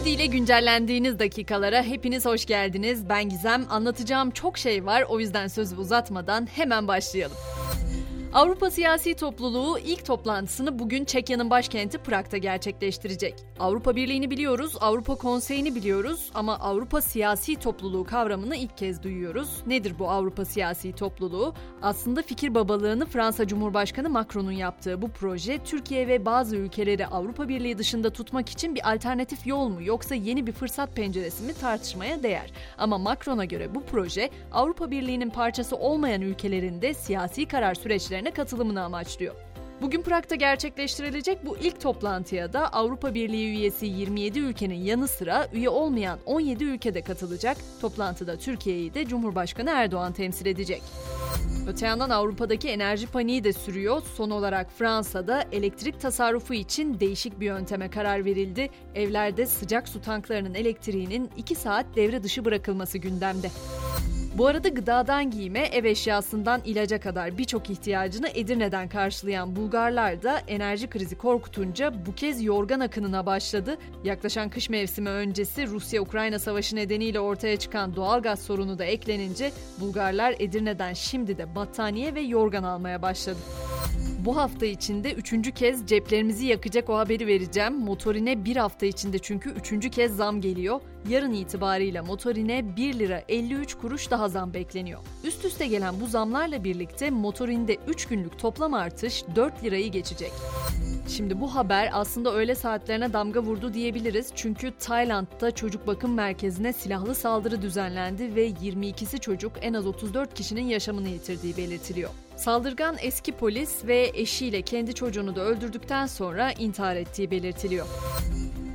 Podi ile güncellendiğiniz dakikalara hepiniz hoş geldiniz. Ben Gizem. Anlatacağım çok şey var. O yüzden sözü uzatmadan hemen başlayalım. Avrupa Siyasi Topluluğu ilk toplantısını bugün Çekya'nın başkenti Prag'da gerçekleştirecek. Avrupa Birliği'ni biliyoruz, Avrupa Konseyi'ni biliyoruz ama Avrupa Siyasi Topluluğu kavramını ilk kez duyuyoruz. Nedir bu Avrupa Siyasi Topluluğu? Aslında fikir babalığını Fransa Cumhurbaşkanı Macron'un yaptığı bu proje Türkiye ve bazı ülkeleri Avrupa Birliği dışında tutmak için bir alternatif yol mu yoksa yeni bir fırsat penceresi mi tartışmaya değer. Ama Macron'a göre bu proje Avrupa Birliği'nin parçası olmayan ülkelerin de siyasi karar süreçlerine görüşmelerine katılımını amaçlıyor. Bugün Prag'da gerçekleştirilecek bu ilk toplantıya da Avrupa Birliği üyesi 27 ülkenin yanı sıra üye olmayan 17 ülke de katılacak. Toplantıda Türkiye'yi de Cumhurbaşkanı Erdoğan temsil edecek. Öte yandan Avrupa'daki enerji paniği de sürüyor. Son olarak Fransa'da elektrik tasarrufu için değişik bir yönteme karar verildi. Evlerde sıcak su tanklarının elektriğinin 2 saat devre dışı bırakılması gündemde. Bu arada gıdadan giyime, ev eşyasından ilaca kadar birçok ihtiyacını Edirne'den karşılayan Bulgarlar da enerji krizi korkutunca bu kez yorgan akınına başladı. Yaklaşan kış mevsimi öncesi Rusya-Ukrayna savaşı nedeniyle ortaya çıkan doğalgaz sorunu da eklenince Bulgarlar Edirne'den şimdi de battaniye ve yorgan almaya başladı. Bu hafta içinde üçüncü kez ceplerimizi yakacak o haberi vereceğim. Motorine bir hafta içinde çünkü üçüncü kez zam geliyor. Yarın itibariyle motorine 1 lira 53 kuruş daha zam bekleniyor. Üst üste gelen bu zamlarla birlikte motorinde 3 günlük toplam artış 4 lirayı geçecek. Şimdi bu haber aslında öğle saatlerine damga vurdu diyebiliriz. Çünkü Tayland'da çocuk bakım merkezine silahlı saldırı düzenlendi ve 22'si çocuk en az 34 kişinin yaşamını yitirdiği belirtiliyor. Saldırgan eski polis ve eşiyle kendi çocuğunu da öldürdükten sonra intihar ettiği belirtiliyor.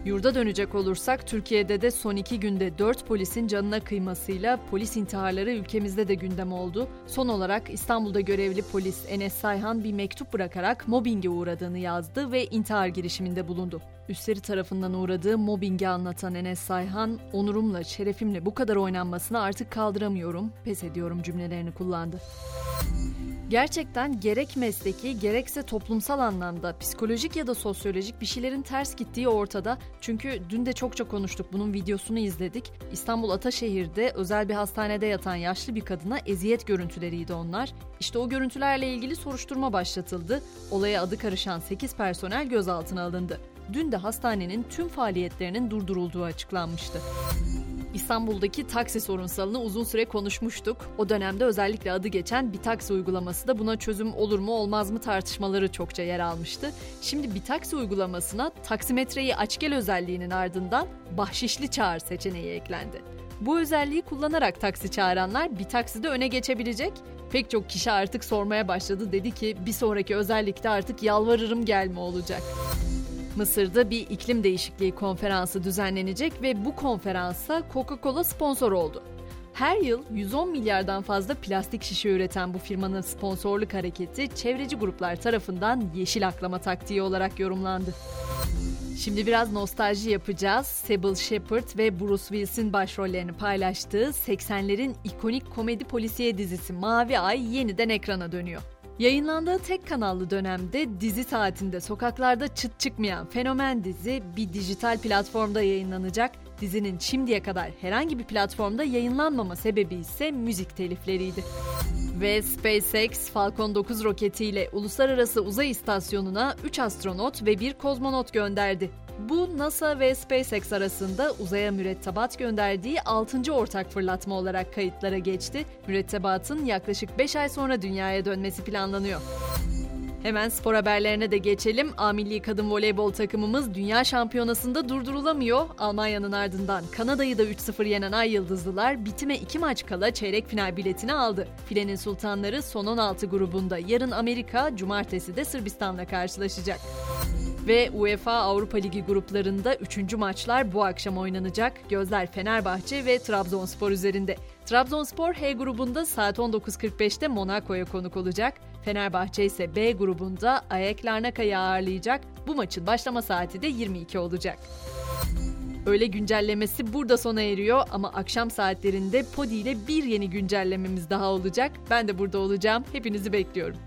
Yurda dönecek olursak Türkiye'de de son iki günde dört polisin canına kıymasıyla polis intiharları ülkemizde de gündem oldu. Son olarak İstanbul'da görevli polis Enes Sayhan bir mektup bırakarak mobbinge uğradığını yazdı ve intihar girişiminde bulundu. Üstleri tarafından uğradığı mobbingi anlatan Enes Sayhan, onurumla, şerefimle bu kadar oynanmasını artık kaldıramıyorum, pes ediyorum cümlelerini kullandı. Gerçekten gerek mesleki gerekse toplumsal anlamda psikolojik ya da sosyolojik bir şeylerin ters gittiği ortada. Çünkü dün de çokça konuştuk bunun videosunu izledik. İstanbul Ataşehir'de özel bir hastanede yatan yaşlı bir kadına eziyet görüntüleriydi onlar. İşte o görüntülerle ilgili soruşturma başlatıldı. Olaya adı karışan 8 personel gözaltına alındı. Dün de hastanenin tüm faaliyetlerinin durdurulduğu açıklanmıştı. İstanbul'daki taksi sorunsalını uzun süre konuşmuştuk. O dönemde özellikle adı geçen bir taksi uygulaması da buna çözüm olur mu olmaz mı tartışmaları çokça yer almıştı. Şimdi bir taksi uygulamasına taksimetreyi aç gel özelliğinin ardından bahşişli çağır seçeneği eklendi. Bu özelliği kullanarak taksi çağıranlar bir takside öne geçebilecek. Pek çok kişi artık sormaya başladı dedi ki bir sonraki özellikte artık yalvarırım gelme olacak. Mısır'da bir iklim değişikliği konferansı düzenlenecek ve bu konferansa Coca-Cola sponsor oldu. Her yıl 110 milyardan fazla plastik şişe üreten bu firmanın sponsorluk hareketi çevreci gruplar tarafından yeşil aklama taktiği olarak yorumlandı. Şimdi biraz nostalji yapacağız. Sybil Shepherd ve Bruce Willis'in başrollerini paylaştığı 80'lerin ikonik komedi polisiye dizisi Mavi Ay yeniden ekrana dönüyor. Yayınlandığı tek kanallı dönemde dizi saatinde sokaklarda çıt çıkmayan fenomen dizi bir dijital platformda yayınlanacak. Dizinin şimdiye kadar herhangi bir platformda yayınlanmama sebebi ise müzik telifleriydi. Ve SpaceX Falcon 9 roketiyle uluslararası uzay istasyonuna 3 astronot ve 1 kozmonot gönderdi. Bu NASA ve SpaceX arasında uzaya mürettebat gönderdiği 6. ortak fırlatma olarak kayıtlara geçti. Mürettebatın yaklaşık 5 ay sonra dünyaya dönmesi planlanıyor. Hemen spor haberlerine de geçelim. A milli kadın voleybol takımımız dünya şampiyonasında durdurulamıyor. Almanya'nın ardından Kanada'yı da 3-0 yenen Ay Yıldızlılar bitime 2 maç kala çeyrek final biletini aldı. Filenin sultanları son 16 grubunda yarın Amerika, cumartesi de Sırbistan'la karşılaşacak. Ve UEFA Avrupa Ligi gruplarında 3. maçlar bu akşam oynanacak. Gözler Fenerbahçe ve Trabzonspor üzerinde. Trabzonspor H grubunda saat 19.45'te Monaco'ya konuk olacak. Fenerbahçe ise B grubunda AEK Larnaka'yı ağırlayacak. Bu maçın başlama saati de 22 olacak. Öyle güncellemesi burada sona eriyor ama akşam saatlerinde Podi ile bir yeni güncellememiz daha olacak. Ben de burada olacağım. Hepinizi bekliyorum.